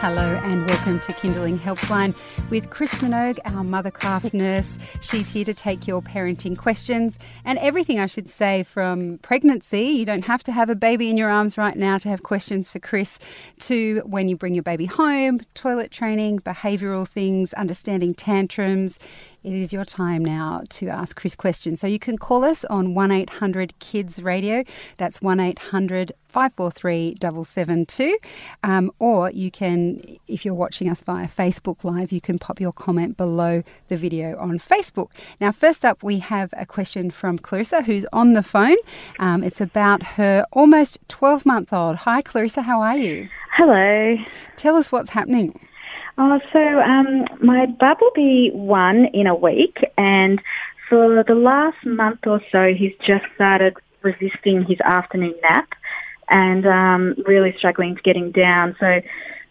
Hello and welcome to Kinderling Helpline with Chris Minogue, our Mothercraft nurse. She's here to take your parenting questions and everything, I should say, from pregnancy. You don't have to have a baby in your arms right now to have questions for Chris, to when you bring your baby home, toilet training, behavioural things, understanding tantrums. It is your time now to ask Chris questions. So you can call us on 1 800 Kids Radio. That's 1 800 543 772. Um, or you can, if you're watching us via Facebook Live, you can pop your comment below the video on Facebook. Now, first up, we have a question from Clarissa who's on the phone. Um, it's about her almost 12 month old. Hi, Clarissa, how are you? Hello. Tell us what's happening. Oh, so um, my bub will be one in a week, and for the last month or so, he's just started resisting his afternoon nap and um, really struggling to get him down. So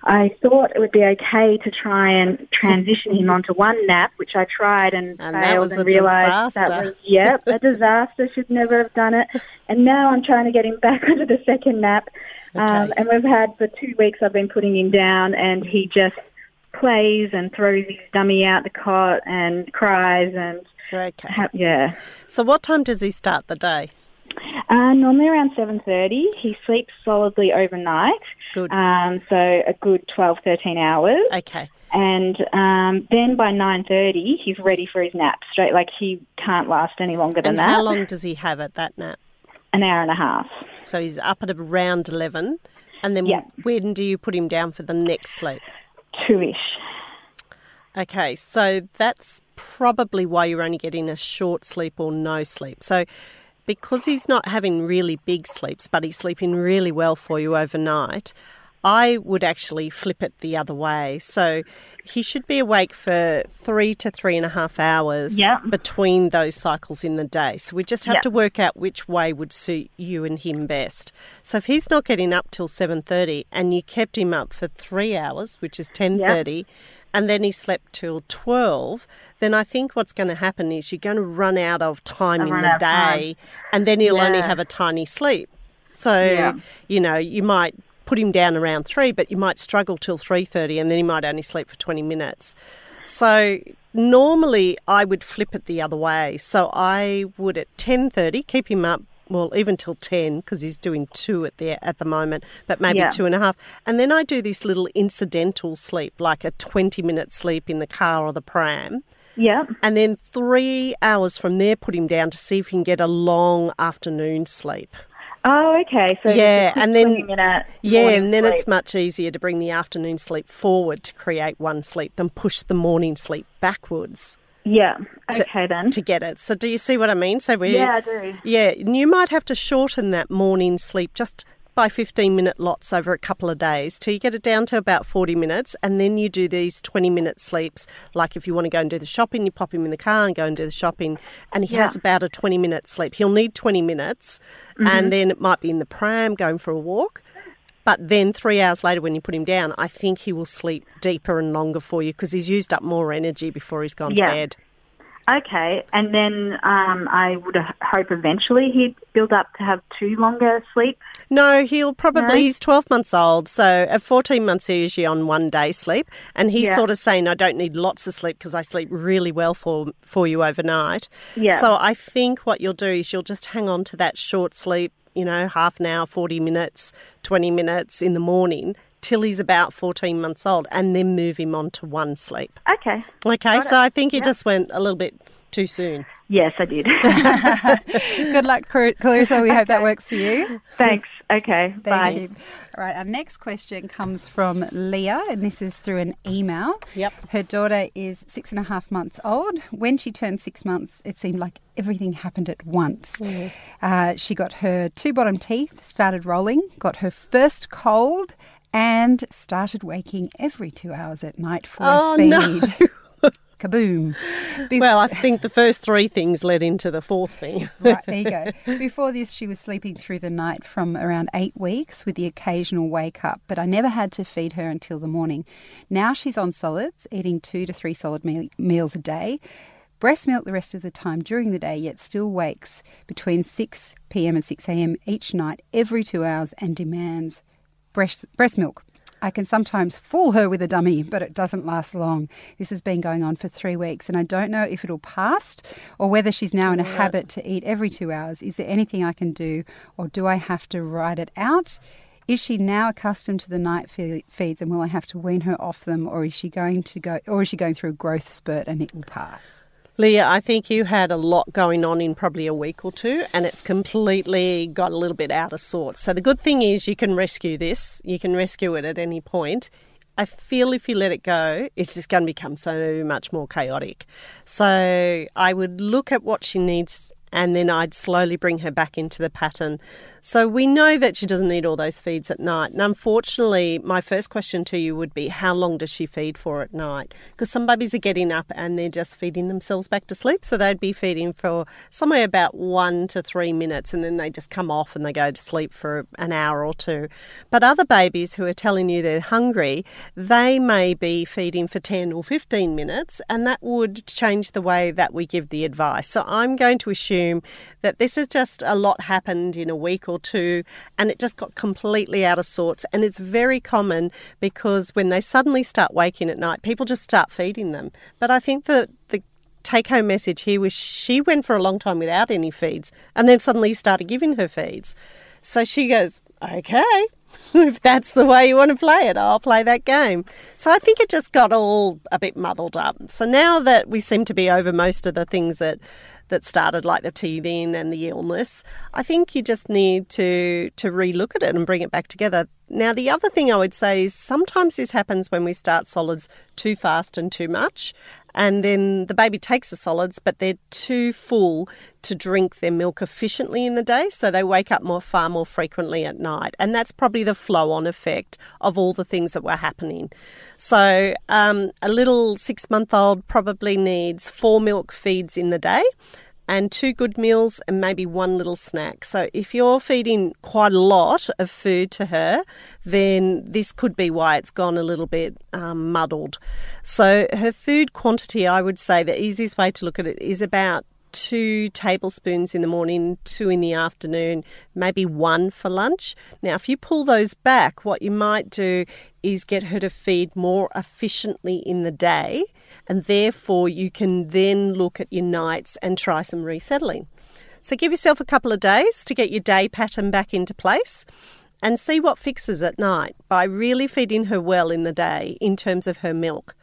I thought it would be okay to try and transition him onto one nap, which I tried and, And failed and realised that was yep a disaster. Should never have done it. And now I'm trying to get him back onto the second nap. Um, and we've had for two weeks. I've been putting him down, and he just plays and throws his dummy out the cot and cries and Okay. ha- yeah. So what time does he start the day? Uh, normally around 7.30. He sleeps solidly overnight, Good. um, so a good 12, 13 hours. Okay. And um, then by 9.30, he's ready for his nap straight. Like he can't last any longer than And that. how long does he have at that nap? An hour and a half. So he's up at around 11. And then Yeah. when do you put him down for the next sleep? Two-ish. Okay, so that's probably why you're only getting a short sleep or no sleep. So, because he's not having really big sleeps, but he's sleeping really well for you overnight, I would actually flip it the other way. So, he should be awake for three to three and a half hours Yeah. between those cycles in the day. So, we just have Yeah. to work out which way would suit you and him best. So, if he's not getting up till 7:30 and you kept him up for three hours, which is 10:30 and then he slept till 12, then I think what's going to happen is you're going to run out of time I'll in the time. day and then he'll only have a tiny sleep. So, Yeah. you know, you might put him down around 3, but you might struggle till 3:30 and then he might only sleep for 20 minutes. So, normally I would flip it the other way. So, I would at 10:30 keep him up well, even till ten because he's doing two at the at the moment, but maybe Yeah. two and a half. And then I do this little incidental sleep, like a twenty minute sleep in the car or the pram. Yep. And then three hours from there, put him down to see if he can get a long afternoon sleep. Oh, okay. So Yeah, and then- 20 minute Yeah, and then sleep. it's much easier to bring the afternoon sleep forward to create one sleep than push the morning sleep backwards yeah. to- Okay then. to get it. So do you see what I mean? So we Yeah, I do. Yeah, you might have to shorten that morning sleep just by 15 minute lots over a couple of days till you get it down to about 40 minutes and then you do these 20 minute sleeps like if you want to go and do the shopping you pop him in the car and go and do the shopping and he has about a 20 minute sleep he'll need 20 minutes Mm-hmm. and then it might be in the pram going for a walk but then three hours later when you put him down i think he will sleep deeper and longer for you because he's used up more energy before he's gone Yeah. to bed Okay, and then um, I would hope eventually he'd build up to have two longer sleep. No, he'll probably, No? he's 12 months old, so at 14 months he's usually on one day sleep, and he's Yeah. sort of saying, I don't need lots of sleep because I sleep really well for, for you overnight. Yeah. So I think what you'll do is you'll just hang on to that short sleep, you know, half an hour, 40 minutes, 20 minutes in the morning till he's about 14 months old, and then move him on to one sleep. Okay. Okay, so I think you just went a little bit too soon. Yes, I did. Good luck, Clar- Clarissa. We hope that works for you. Thanks. Okay. Thank Bye. you. All right, our next question comes from Leah, and this is through an email. Yep. Her daughter is six and a half months old. When she turned six months, it seemed like everything happened at once. Uh, she got her two bottom teeth, started rolling, got her first cold, and started waking every two hours at night for Oh, a feed. no. Kaboom. Bef- Well, I think the first three things led into the fourth thing. right, there you go. Before this, she was sleeping through the night from around eight weeks with the occasional wake up, but I never had to feed her until the morning. Now she's on solids, eating two to three solid me- meals a day. Breast milk the rest of the time during the day, yet still wakes between 6 pm and 6 am each night, every two hours, and demands breast, breast milk. I can sometimes fool her with a dummy, but it doesn't last long. This has been going on for three weeks, and I don't know if it'll pass or whether she's now in a habit to eat every two hours. Is there anything I can do, or do I have to ride it out? Is she now accustomed to the night feeds, and will I have to wean her off them, or is she going to go, or is she going through a growth spurt and it will pass? Leah, I think you had a lot going on in probably a week or two, and it's completely got a little bit out of sorts. So, the good thing is you can rescue this, you can rescue it at any point. I feel if you let it go, it's just going to become so much more chaotic. So, I would look at what she needs and then I'd slowly bring her back into the pattern. So we know that she doesn't need all those feeds at night. And unfortunately, my first question to you would be how long does she feed for at night? Because some babies are getting up and they're just feeding themselves back to sleep. So they'd be feeding for somewhere about one to three minutes and then they just come off and they go to sleep for an hour or two. But other babies who are telling you they're hungry, they may be feeding for 10 or 15 minutes and that would change the way that we give the advice. So I'm going to assume that this is just a lot happened in a week or two and it just got completely out of sorts. And it's very common because when they suddenly start waking at night, people just start feeding them. But I think that the take home message here was she went for a long time without any feeds and then suddenly started giving her feeds. So she goes, okay, if that's the way you want to play it, I'll play that game. So I think it just got all a bit muddled up. So now that we seem to be over most of the things that that started like the teething and the illness, I think you just need to to relook at it and bring it back together. Now the other thing I would say is sometimes this happens when we start solids too fast and too much and then the baby takes the solids, but they're too full to drink their milk efficiently in the day, so they wake up more far more frequently at night, and that's probably the flow-on effect of all the things that were happening. So um, a little six-month-old probably needs four milk feeds in the day and two good meals and maybe one little snack. So if you're feeding quite a lot of food to her, then this could be why it's gone a little bit um, muddled. So her food quantity, I would say the easiest way to look at it is about two tablespoons in the morning, two in the afternoon, maybe one for lunch. Now, if you pull those back, what you might do is get her to feed more efficiently in the day, and therefore you can then look at your nights and try some resettling. So, give yourself a couple of days to get your day pattern back into place and see what fixes at night by really feeding her well in the day in terms of her milk.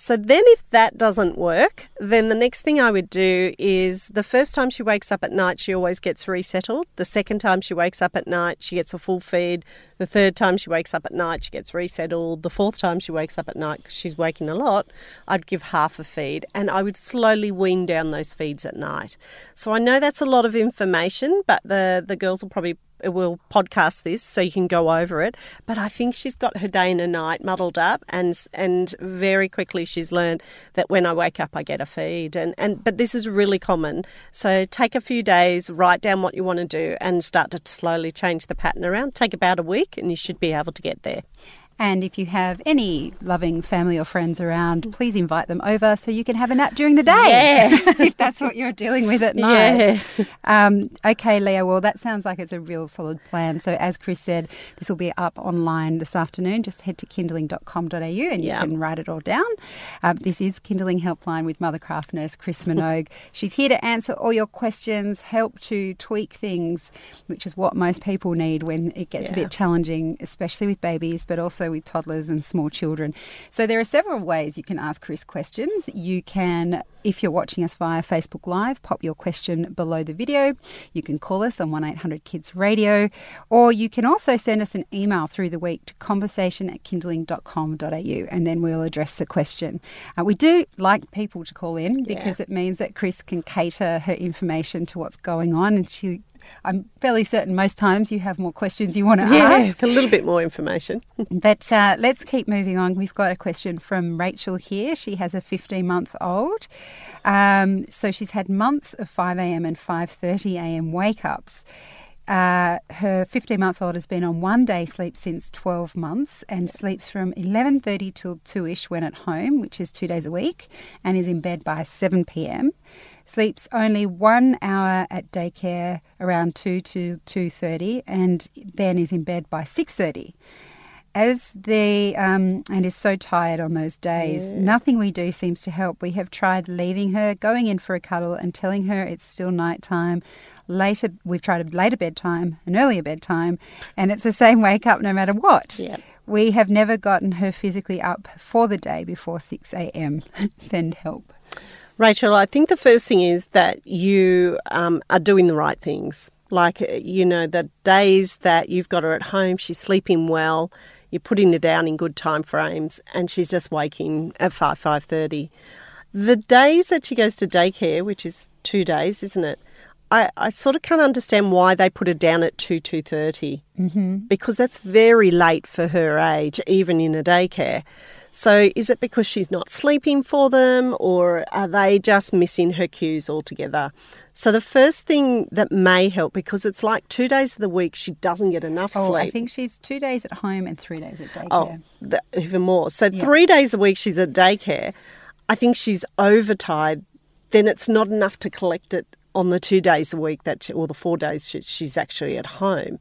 So then, if that doesn't work, then the next thing I would do is the first time she wakes up at night, she always gets resettled. The second time she wakes up at night, she gets a full feed. The third time she wakes up at night, she gets resettled. The fourth time she wakes up at night, she's waking a lot, I'd give half a feed and I would slowly wean down those feeds at night. So I know that's a lot of information, but the, the girls will probably will podcast this so you can go over it. But I think she's got her day and a night muddled up, and and very quickly she's learned that when I wake up, I get a feed. And and but this is really common. So take a few days, write down what you want to do, and start to slowly change the pattern around. Take about a week, and you should be able to get there. And if you have any loving family or friends around, please invite them over so you can have a nap during the day. Yeah. if that's what you're dealing with at night. Um, okay, Leah, well, that sounds like it's a real solid plan. So, as Chris said, this will be up online this afternoon. Just head to kinderling.com.au and you can write it all down. Um, this is Kinderling Helpline with Mothercraft nurse Chris Minogue. She's here to answer all your questions, help to tweak things, which is what most people need when it gets a bit challenging, especially with babies, but also with toddlers and small children. So there are several ways you can ask Chris questions. You can, if you're watching us via Facebook Live, pop your question below the video. You can call us on 1800 Kids Radio, or you can also send us an email through the week to conversation at kinderling.com.au and then we'll address the question. Uh, we do like people to call in because it means that Chris can cater her information to what's going on and she I'm fairly certain most times you have more questions you want to Yeah, ask. a little bit more information. But uh, let's keep moving on. We've got a question from Rachel here. She has a 15 month old. Um, so she's had months of 5 a.m. and 5:30 a.m. wake ups. Uh, her 15 month old has been on one day sleep since 12 months and sleeps from 11.30 till 2ish when at home which is two days a week and is in bed by 7 p.m sleeps only one hour at daycare around 2 to 2.30 and then is in bed by 6.30 as the um, and is so tired on those days. Nothing we do seems to help. We have tried leaving her, going in for a cuddle, and telling her it's still night time. Later, we've tried a later bedtime, an earlier bedtime, and it's the same wake up no matter what. We have never gotten her physically up for the day before six a.m. Send help. Rachel, I think the first thing is that you um, are doing the right things. Like, uh, you know, the days that you've got her at home, she's sleeping well, you're putting her down in good time frames, and she's just waking at 5, 5.30. The days that she goes to daycare, which is two days, isn't it? I, I sort of can't understand why they put her down at 2, 2.30. Mm-hmm. Because that's very late for her age, even in a daycare. So is it because she's not sleeping for them or are they just missing her cues altogether? So the first thing that may help, because it's like two days of the week she doesn't get enough Oh, sleep. I think she's two days at home and three days at oh, daycare. Oh, th- even more. So three days a week she's at daycare. I think she's overtired. Then it's not enough to collect it on the two days a week that, she, or the four days she, she's actually at home.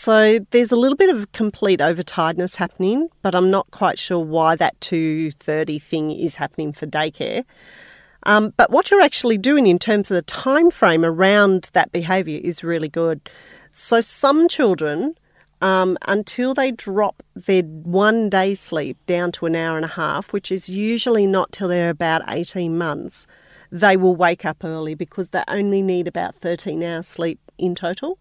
So there's a little bit of complete overtiredness happening, but I'm not quite sure why that 2:30 thing is happening for daycare. Um, but what you're actually doing in terms of the time frame around that behaviour is really good. So some children, um, until they drop their one day sleep down to an hour and a half, which is usually not till they're about 18 months, they will wake up early because they only need about 13 hours sleep in total.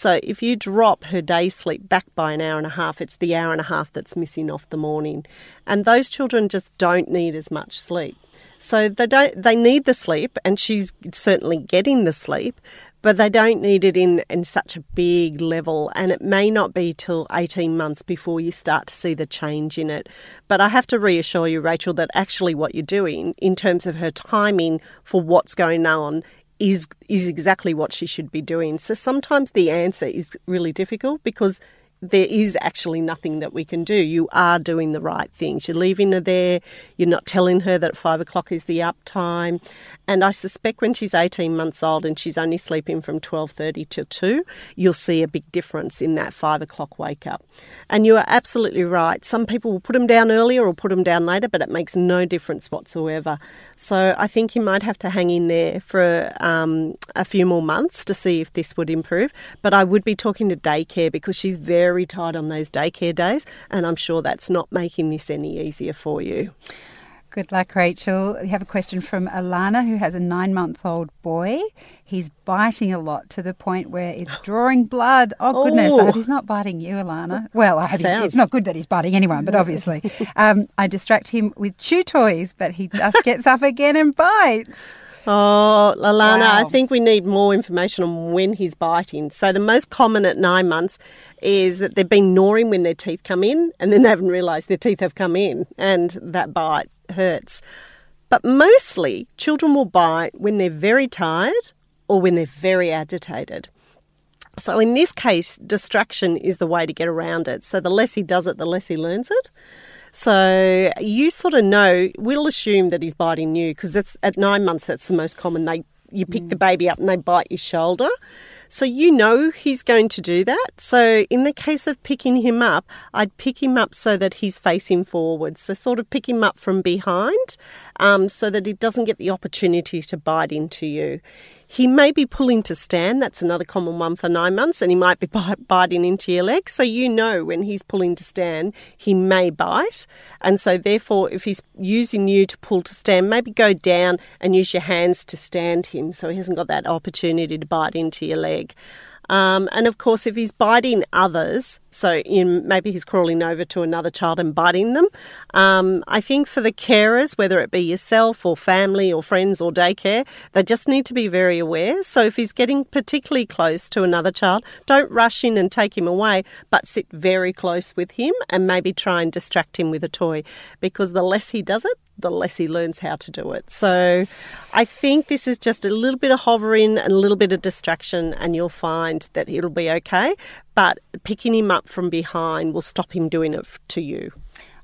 So if you drop her day sleep back by an hour and a half, it's the hour and a half that's missing off the morning. And those children just don't need as much sleep. So they don't they need the sleep and she's certainly getting the sleep, but they don't need it in, in such a big level and it may not be till 18 months before you start to see the change in it. But I have to reassure you, Rachel, that actually what you're doing in terms of her timing for what's going on is is exactly what she should be doing. So sometimes the answer is really difficult because there is actually nothing that we can do. You are doing the right things. You're leaving her there. You're not telling her that five o'clock is the up time. And I suspect when she's 18 months old and she's only sleeping from 12:30 to 2, you'll see a big difference in that five o'clock wake up. And you are absolutely right. Some people will put them down earlier or put them down later, but it makes no difference whatsoever. So I think you might have to hang in there for um, a few more months to see if this would improve. But I would be talking to daycare because she's very tight on those daycare days, and I'm sure that's not making this any easier for you. Good luck, Rachel. We have a question from Alana, who has a nine month old boy. He's biting a lot to the point where it's drawing blood. Oh, goodness. I Oh. hope he's not biting you, Alana. Well, I hope he's, it's not good that he's biting anyone, but obviously. um, I distract him with chew toys, but he just gets up again and bites. Oh, Lalana, I think we need more information on when he's biting. So, the most common at nine months is that they've been gnawing when their teeth come in and then they haven't realised their teeth have come in and that bite hurts. But mostly, children will bite when they're very tired or when they're very agitated. So, in this case, distraction is the way to get around it. So, the less he does it, the less he learns it. So, you sort of know, we'll assume that he's biting you because that's at nine months, that's the most common. They You pick the baby up and they bite your shoulder. So, you know he's going to do that. So, in the case of picking him up, I'd pick him up so that he's facing forward. So, sort of pick him up from behind um, so that he doesn't get the opportunity to bite into you. He may be pulling to stand, that's another common one for nine months, and he might be biting into your leg. So you know when he's pulling to stand, he may bite. And so, therefore, if he's using you to pull to stand, maybe go down and use your hands to stand him so he hasn't got that opportunity to bite into your leg. Um, and of course, if he's biting others, so know, maybe he's crawling over to another child and biting them, um, I think for the carers, whether it be yourself or family or friends or daycare, they just need to be very aware. So if he's getting particularly close to another child, don't rush in and take him away, but sit very close with him and maybe try and distract him with a toy because the less he does it, the less he learns how to do it. So I think this is just a little bit of hovering and a little bit of distraction, and you'll find that it'll be okay. But picking him up from behind will stop him doing it to you.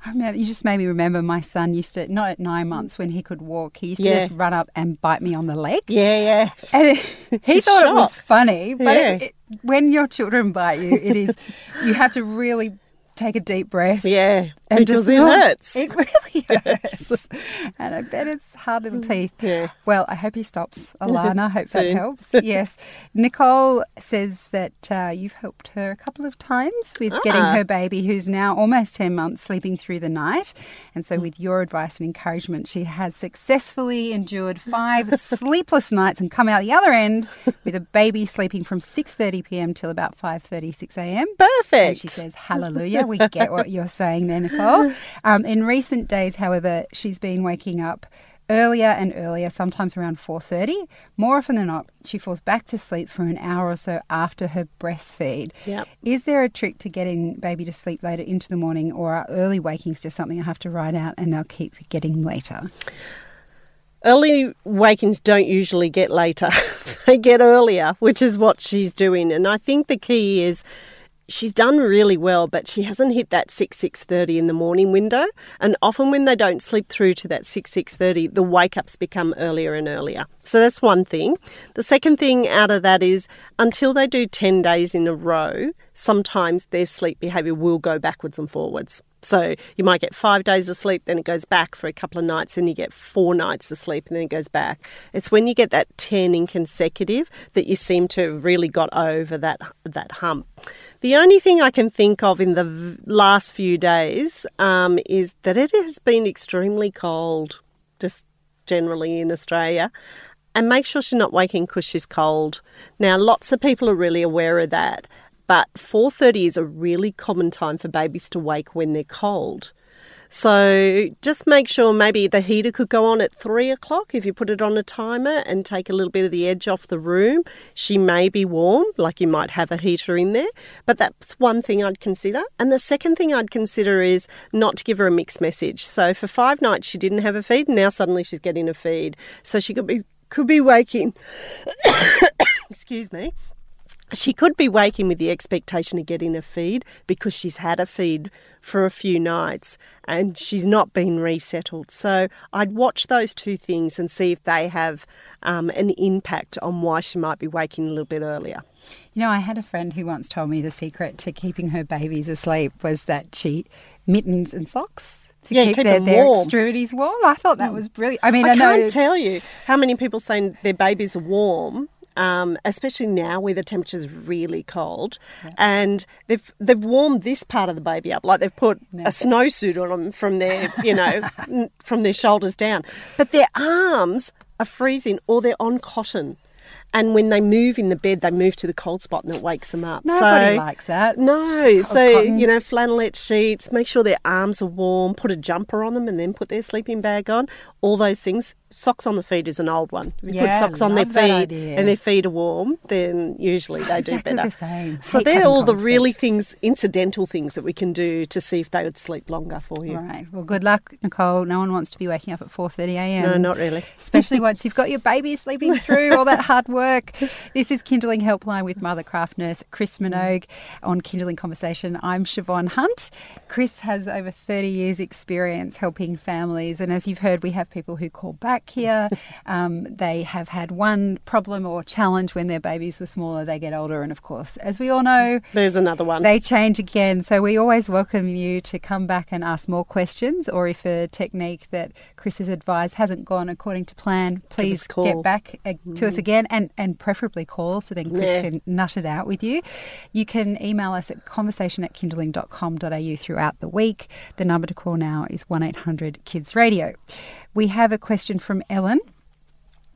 I remember, you just made me remember my son used to, not at nine months when he could walk, he used to Yeah. just run up and bite me on the leg. Yeah, yeah. And it, he thought it was funny, but Yeah. it, it, when your children bite you, it is, you have to really take a deep breath. Yeah. And because it hurts. It really hurts. and I bet it's hard little teeth. Yeah. Well, I hope he stops, Alana. I hope that helps. Yes. Nicole says that uh, you've helped her a couple of times with getting Ah. her baby, who's now almost 10 months, sleeping through the night. And so, with your advice and encouragement, she has successfully endured five sleepless nights and come out the other end with a baby sleeping from 6.30 p.m. till about 5.36 a.m. Perfect. And she says, Hallelujah. We get what you're saying there, Nicole. Um, in recent days, however, she's been waking up earlier and earlier, sometimes around 4.30. More often than not, she falls back to sleep for an hour or so after her breastfeed. Yep. Is there a trick to getting baby to sleep later into the morning or are early wakings just something I have to write out and they'll keep getting later? Early wakings don't usually get later. they get earlier, which is what she's doing. And I think the key is she's done really well, but she hasn't hit that 6 6:30 in the morning window. And often when they don't sleep through to that 6 6:30, the wake ups become earlier and earlier. So that's one thing. The second thing out of that is until they do 10 days in a row, sometimes their sleep behavior will go backwards and forwards. So you might get five days of sleep, then it goes back for a couple of nights, and you get four nights of sleep, and then it goes back. It's when you get that 10 in consecutive that you seem to have really got over that, that hump. The only thing I can think of in the last few days um, is that it has been extremely cold, just generally in Australia. And make sure she's not waking because she's cold. Now, lots of people are really aware of that, but 4:30 is a really common time for babies to wake when they're cold. So just make sure maybe the heater could go on at three o'clock if you put it on a timer and take a little bit of the edge off the room. She may be warm, like you might have a heater in there, but that's one thing I'd consider. And the second thing I'd consider is not to give her a mixed message. So for five nights she didn't have a feed, and now suddenly she's getting a feed. So she could be could be waking. excuse me she could be waking with the expectation of getting a feed because she's had a feed for a few nights and she's not been resettled. So I'd watch those two things and see if they have um, an impact on why she might be waking a little bit earlier. You know, I had a friend who once told me the secret to keeping her babies asleep was that she mittens and socks to Yeah, keep, keep their, warm. extremities warm. I thought that was brilliant. I mean, I, I can't it's- tell you how many people saying their babies are warm. Um, especially now where the temperature's really cold, and they've they've warmed this part of the baby up, like they've put a snowsuit on them from their you know from their shoulders down, but their arms are freezing or they're on cotton, and when they move in the bed, they move to the cold spot and it wakes them up. Nobody so, likes that. No, oh, so cotton. you know, flannelette sheets. Make sure their arms are warm. Put a jumper on them, and then put their sleeping bag on. All those things. Socks on the feet is an old one. If you Yeah, put socks on their feet and their feet are warm, then usually they do Exactly better. the same. So they're all the cold really things, incidental things that we can do to see if they would sleep longer for you. All right. Well, good luck, Nicole. No one wants to be waking up at 4:30 a.m. No, not really. Especially once you've got your baby sleeping through all that hard work. This is Kinderling Helpline with Mothercraft nurse Chris Minogue on Kinderling Conversation. I'm Shevonne Hunt. Chris has over 30 years' experience helping families, and as you've heard, we have people who call back here. Um, they have had one problem or challenge when their babies were smaller. They get older, and of course, as we all know, There's another one. they change again. So we always welcome you to come back and ask more questions, or if a technique that Chris has advised hasn't gone according to plan, please call. get back uh, to us again and, and preferably call so then Chris Yeah. can nut it out with you. You can email us at conversation at kinderling.com.au throughout the week. The number to call now is 1 800 Kids Radio. We have a question from Ellen.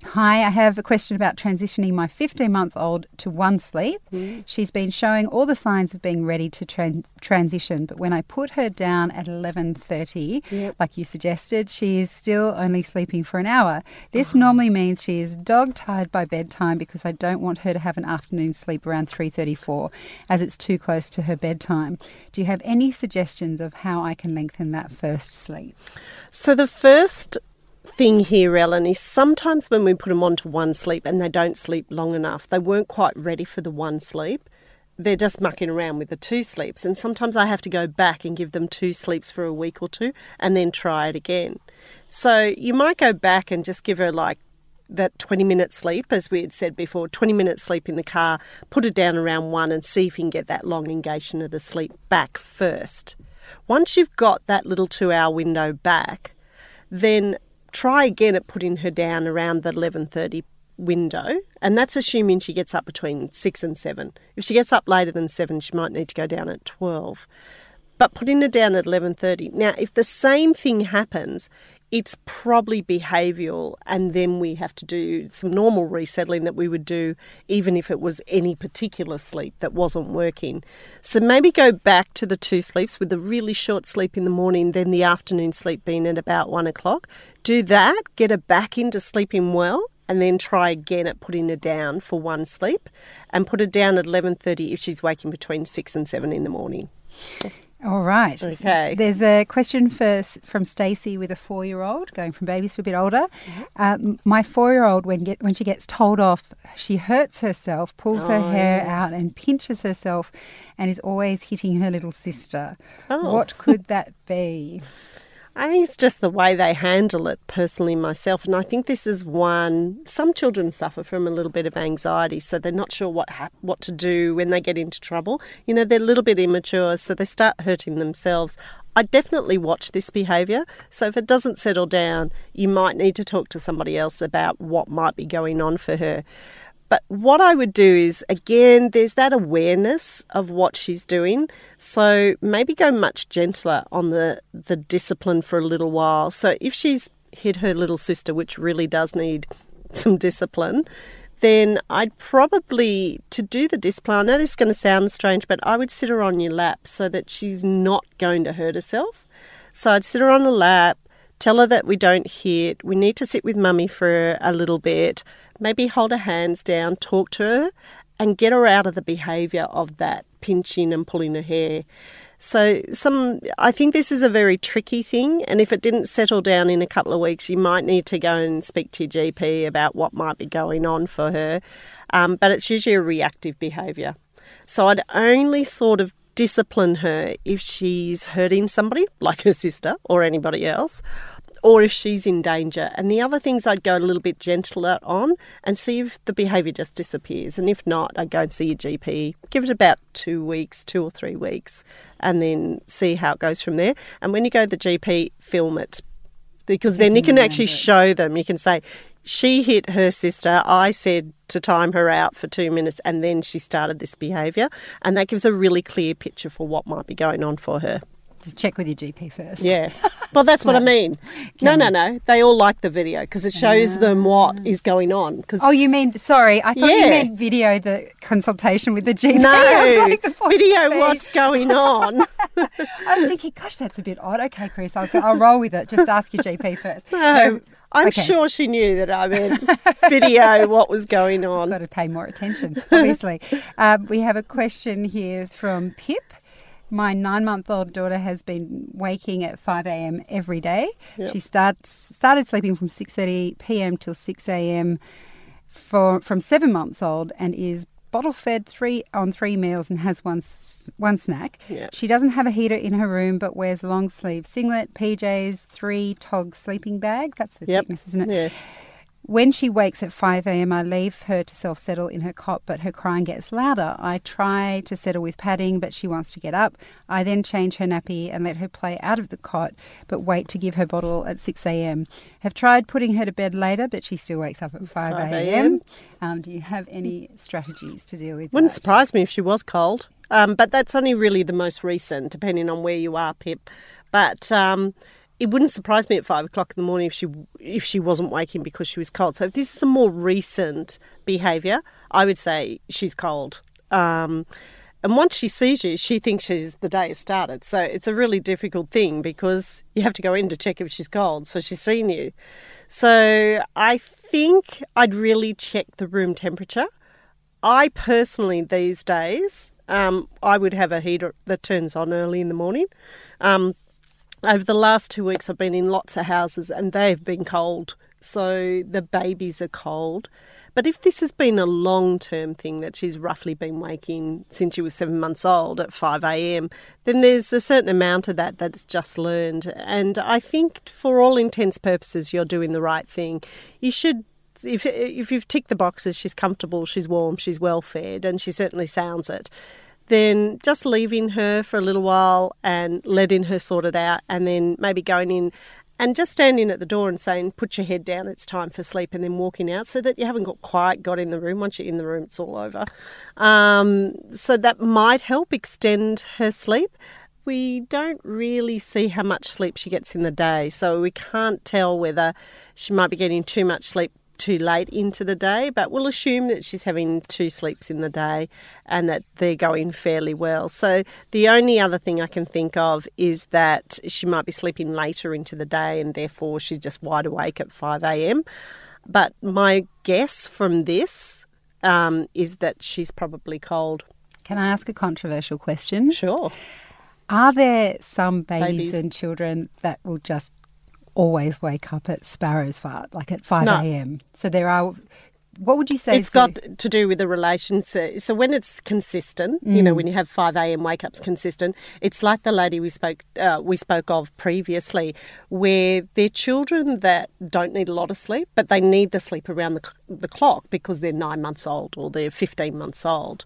Hi, I have a question about transitioning my 15 month old to one sleep. Hmm. She's been showing all the signs of being ready to tran- transition, but when I put her down at 11:30, like you suggested, she is still only sleeping for an hour. This uh-huh. normally means she is dog tired by bedtime because I don't want her to have an afternoon sleep around 3:34 as it's too close to her bedtime. Do you have any suggestions of how I can lengthen that first sleep? So the first thing here, Ellen, is sometimes when we put them onto one sleep and they don't sleep long enough, they weren't quite ready for the one sleep. They're just mucking around with the two sleeps, and sometimes I have to go back and give them two sleeps for a week or two and then try it again. So you might go back and just give her like that 20 minute sleep, as we had said before 20 minutes sleep in the car, put it down around one and see if you can get that long engagement of the sleep back first. Once you've got that little two hour window back, then try again at putting her down around the 11:30 window and that's assuming she gets up between 6 and 7 if she gets up later than 7 she might need to go down at 12 but putting her down at 11:30 now if the same thing happens it's probably behavioural and then we have to do some normal resettling that we would do even if it was any particular sleep that wasn't working. So maybe go back to the two sleeps with the really short sleep in the morning then the afternoon sleep being at about one o'clock. Do that get her back into sleeping well and then try again at putting her down for one sleep and put her down at 11.30 if she's waking between 6 and 7 in the morning All right. Okay. There's a question for, from Stacey with a four-year-old, going from babies to a bit older. Um, my four-year-old, when get when she gets told off, she hurts herself, pulls her hair out, and pinches herself, and is always hitting her little sister. Oh. What could that be? I think it's just the way they handle it personally myself. And I think this is one, some children suffer from a little bit of anxiety, so they're not sure what, hap- what to do when they get into trouble. You know, they're a little bit immature, so they start hurting themselves. I definitely watch this behaviour. So if it doesn't settle down, you might need to talk to somebody else about what might be going on for her. But what I would do is, again, there's that awareness of what she's doing. So maybe go much gentler on the, the discipline for a little while. So if she's hit her little sister, which really does need some discipline, then I'd probably, to do the discipline, I know this is going to sound strange, but I would sit her on your lap so that she's not going to hurt herself. So I'd sit her on the lap, tell her that we don't hit, we need to sit with mummy for a little bit, maybe hold her hands down, talk to her, and get her out of the behaviour of that pinching and pulling her hair. So some I think this is a very tricky thing and if it didn't settle down in a couple of weeks you might need to go and speak to your GP about what might be going on for her. Um, but it's usually a reactive behaviour. So I'd only sort of discipline her if she's hurting somebody, like her sister or anybody else, or if she's in danger. And the other things I'd go a little bit gentler on and see if the behaviour just disappears. And if not, I'd go and see your GP. Give it about two weeks, two or three weeks, and then see how it goes from there. And when you go to the GP, film it because then you can actually show them. You can say, she hit her sister. I said to time her out for two minutes, and then she started this behaviour. And that gives a really clear picture for what might be going on for her. Just check with your GP first. Yeah. Well, that's what I mean. No, no, no. They all like the video because it shows them ah. what is going on. Cause Oh, you mean sorry? I thought Yeah. you meant video the consultation with the GP. no, I was like, the voice video what's going on. I was thinking, gosh, that's a bit odd. Okay, Chris, I'll, I'll roll with it. Just ask your GP first. No, I'm Okay. sure she knew that I meant video what was going on. Got to pay more attention, obviously. um, we have a question here from Pip. My nine-month-old daughter has been waking at 5 a.m. every day. She starts started sleeping from 6:30 p.m. till 6 a.m. for from seven months old and is bottle fed three on three meals and has one one snack. Yeah. She doesn't have a heater in her room, but wears long sleeve singlet, PJs, three tog sleeping bag. That's the Yep. thickness, isn't it? Yeah. When she wakes at 5 a.m., I leave her to self settle in her cot, but her crying gets louder. I try to settle with padding, but she wants to get up. I then change her nappy and let her play out of the cot, but wait to give her bottle at 6 a.m. Have tried putting her to bed later, but she still wakes up at 5 5 a.m. Um, do you have any strategies to deal with Wouldn't that? surprise me if she was cold. Um, but that's only really the most recent, depending on where you are, Pip. But um, it wouldn't surprise me at five o'clock in the morning if she if she wasn't waking because she was cold. So if this is a more recent behaviour, I would say she's cold. Um, and once she sees you, she thinks she's the day has started. So it's a really difficult thing because you have to go in to check if she's cold. So she's seen you. So I think I'd really check the room temperature. I personally, these days, um, I would have a heater that turns on early in the morning. Um, over the last two weeks, I've been in lots of houses and they've been cold. So the babies are cold. But if this has been a long term thing that she's roughly been waking since she was seven months old at 5 a.m., then there's a certain amount of that that's just learned. And I think for all intents purposes, you're doing the right thing. You should. If, if you've ticked the boxes, she's comfortable, she's warm, she's well fed, and she certainly sounds it then just leaving her for a little while and letting her sort it out, and then maybe going in and just standing at the door and saying, "Put your head down, it's time for sleep," and then walking out, so that you haven't got quite got in the room. Once you're in the room, it's all over. Um, so that might help extend her sleep. We don't really see how much sleep she gets in the day, so we can't tell whether she might be getting too much sleep too late into the day, but we'll assume that she's having two sleeps in the day and that they're going fairly well. So the only other thing I can think of is that she might be sleeping later into the day and therefore she's just wide awake at 5 a.m. But my guess from this um, is that she's probably cold. Can I ask a controversial question? Sure. Are there some babies, Babies. and children that will just always wake up at sparrow's fart, like at 5 No. a.m.? So there are. What would you say? It's is the- got to do with the relation. So, so when it's consistent, you know, when you have five a.m. wake ups consistent, it's like the lady we spoke uh, we spoke of previously, where they're children that don't need a lot of sleep, but they need the sleep around the, the clock because they're nine months old or they're fifteen months old,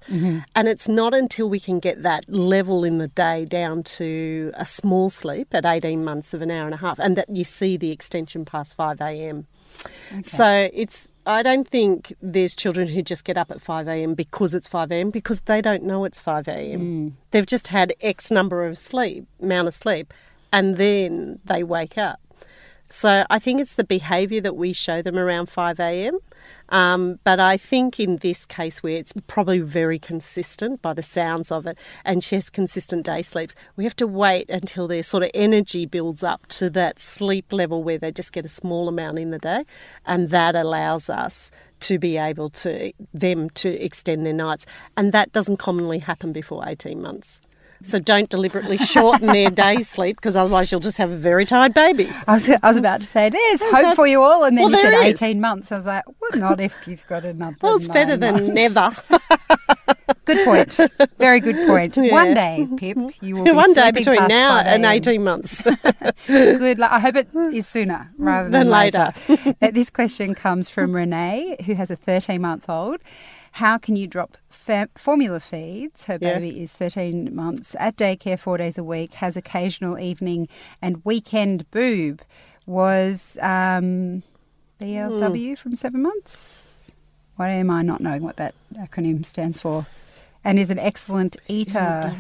and it's not until we can get that level in the day down to a small sleep at eighteen months of an hour and a half, and that you see the extension past five a.m. So it's I don't think there's children who just get up at 5 a.m. because it's 5 a.m. because they don't know it's 5 a.m. Hmm. They've just had X number of sleep, amount of sleep, and then they wake up. So I think it's the behaviour that we show them around 5 a.m. Um, but I think in this case where it's probably very consistent by the sounds of it, and she has consistent day sleeps, we have to wait until their sort of energy builds up to that sleep level where they just get a small amount in the day, and that allows us to be able to them to extend their nights, and that doesn't commonly happen before 18 months. So don't deliberately shorten their day's sleep because otherwise you'll just have a very tired baby. I was, I was about to say, there's hope for you all. And then Well, you said there is. 18 months. I was like, well, not if you've got another. Well, it's better than months. never. Good point. Very good point. One day, Pip, you will be One day between now and a.m. 18 months. Good luck. I hope it is sooner rather than, Than later. Uh, this question comes from Renee, who has a 13 month old. How can you drop fa- formula feeds? Her Yeah. baby is 13 months at daycare four days a week, has occasional evening and weekend boob. Was um, BLW from seven months? Why am I not knowing what that acronym stands for? And is an excellent eater.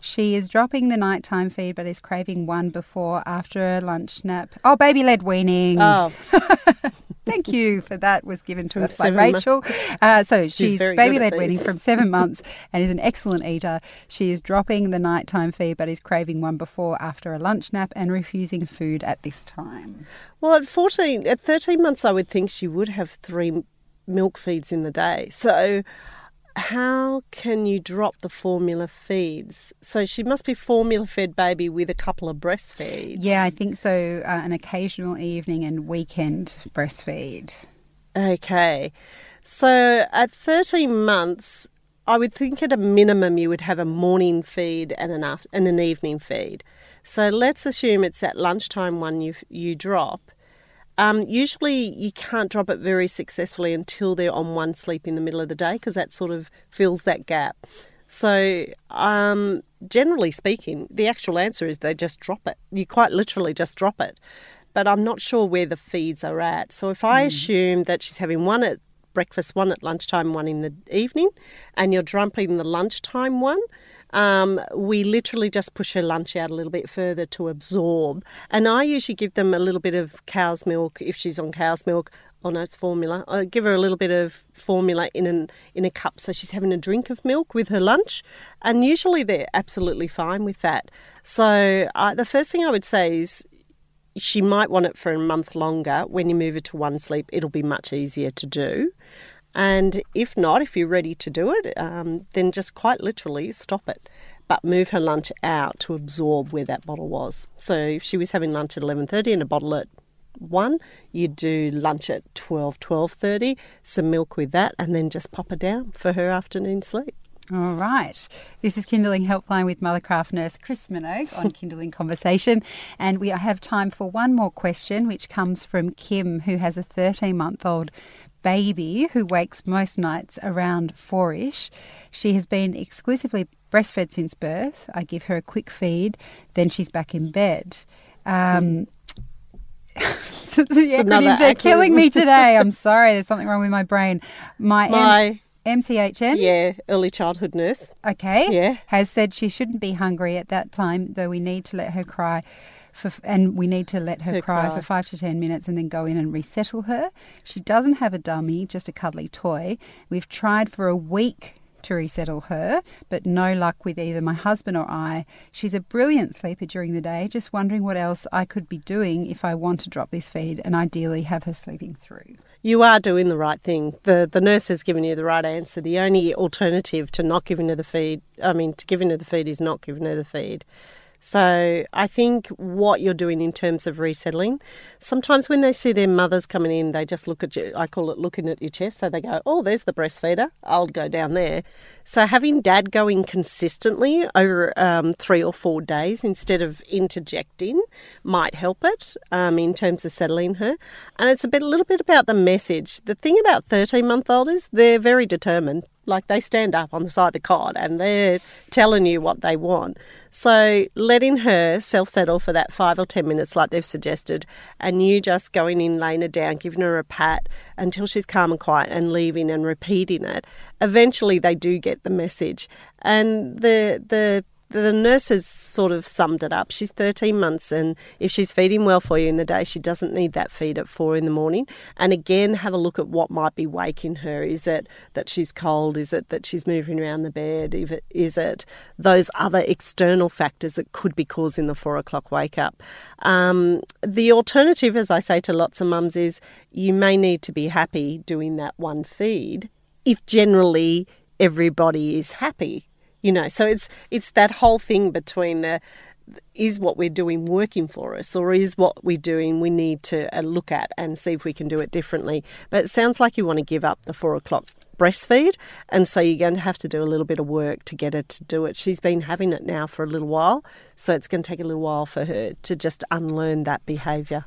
She is dropping the nighttime feed, but is craving one before, after a lunch nap. Oh, baby led weaning. Oh, Thank you for that. Was given to From us by Rachel. Uh, so she's, very baby led weaning from seven months and is an excellent eater. She is dropping the nighttime feed, but is craving one before, after a lunch nap, and refusing food at this time. well, at 14, at 13 months, I would think she would have three milk feeds in the day. So, how can you drop the formula feeds? So, she must be formula fed baby with a couple of breastfeeds. Yeah, I think so. Uh, an occasional evening and weekend breastfeed. Okay. So at 13 months, I would think at a minimum you would have a morning feed and an, after, and an evening feed. So let's assume it's that lunchtime one you, you drop. Um, usually you can't drop it very successfully until they're on one sleep in the middle of the day because that sort of fills that gap. So, um, generally speaking, the actual answer is they just drop it. You quite literally just drop it. But I'm not sure where the feeds are at. So, if I assume that she's having one at breakfast, one at lunchtime, one in the evening, and you're dropping the lunchtime one, um, we literally just push her lunch out a little bit further to absorb. And I usually give them a little bit of cow's milk if she's on cow's milk. Oh no, it's formula. I give her a little bit of formula in an in a cup, so she's having a drink of milk with her lunch, and usually they're absolutely fine with that. So uh, the first thing I would say is she might want it for a month longer. When you move her to one sleep, it'll be much easier to do. And if not, if you're ready to do it, um, then just quite literally stop it. But move her lunch out to absorb where that bottle was. So if she was having lunch at 11.30 and a bottle at 1, you do lunch at 12, 12.30, some milk with that, and then just pop her down for her afternoon sleep. All right. This is Kinderling Helpline with Mothercraft nurse Chris Minogue on Kinderling Conversation. And we have time for one more question, which comes from Kim, who has a 13 month old baby who wakes most nights around four ish. She has been exclusively breastfed since birth. I give her a quick feed, then she's back in bed. Um, the acronyms are killing me today. I'm sorry, there's something wrong with my brain. My, My MCHN, yeah, early childhood nurse. okay, Yeah. has said she shouldn't be hungry at that time, though we need to let her cry. For, and we need to let her, Her cry, cry. for five to ten minutes and then go in and resettle her. She doesn't have a dummy, just a cuddly toy. We've tried for a week to resettle her, but no luck with either my husband or I. She's a brilliant sleeper during the day, just wondering what else I could be doing if I want to drop this feed and ideally have her sleeping through. You are doing the right thing. The the nurse has given you the right answer. The only alternative to not giving her the feed, I mean, to giving her the feed is not giving her the feed. So I think what you're doing in terms of resettling, sometimes when they see their mothers coming in, they just look at you. I call it looking at your chest. So they go, "Oh, there's the breastfeeder. I'll go down there." So having dad going consistently over um, three or four days instead of interjecting might help it um, in terms of settling her. And it's a bit, a little bit about the message. The thing about 13 month old is they're very determined. Like they stand up on the side of the cot and they're telling you what they want. So letting her self settle for that five or 10 minutes, like they've suggested, and you just going in, laying her down, giving her a pat until she's calm and quiet and leaving and repeating it, eventually they do get the message. And the, the, the nurse has sort of summed it up. She's 13 months, and if she's feeding well for you in the day, she doesn't need that feed at four in the morning. And again, have a look at what might be waking her. Is it that she's cold? Is it that she's moving around the bed? Is it those other external factors that could be causing the four o'clock wake up? Um, the alternative, as I say to lots of mums, is you may need to be happy doing that one feed if generally everybody is happy you know so it's it's that whole thing between the is what we're doing working for us or is what we're doing we need to uh, look at and see if we can do it differently. But it sounds like you want to give up the four o'clock breastfeed and so you're going to have to do a little bit of work to get her to do it. She's been having it now for a little while so it's going to take a little while for her to just unlearn that behaviour.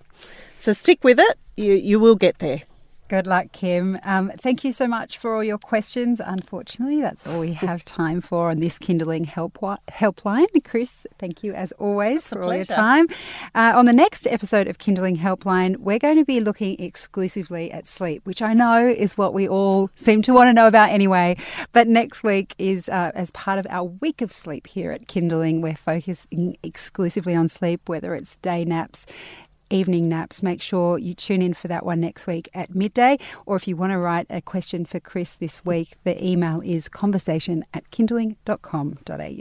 So stick with it. You you will get there Good luck, Kim. Um, thank you so much for all your questions. Unfortunately, that's all we have time for on this Kinderling help helpline. Chris, thank you as always for all your time. Uh, on the next episode of Kinderling Helpline, we're going to be looking exclusively at sleep, which I know is what we all seem to want to know about anyway. But next week is uh, as part of our week of sleep here at Kinderling. We're focusing exclusively on sleep, whether it's day naps evening naps. Make sure you tune in for that one next week at midday. Or if you want to write a question for Chris this week, the email is conversation at kinderling.com.au.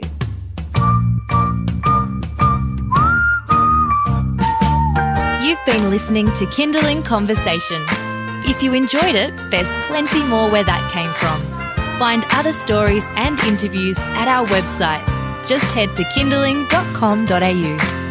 You've been listening to Kinderling Conversation. If you enjoyed it, there's plenty more where that came from. Find other stories and interviews at our website. Just head to kinderling.com.au.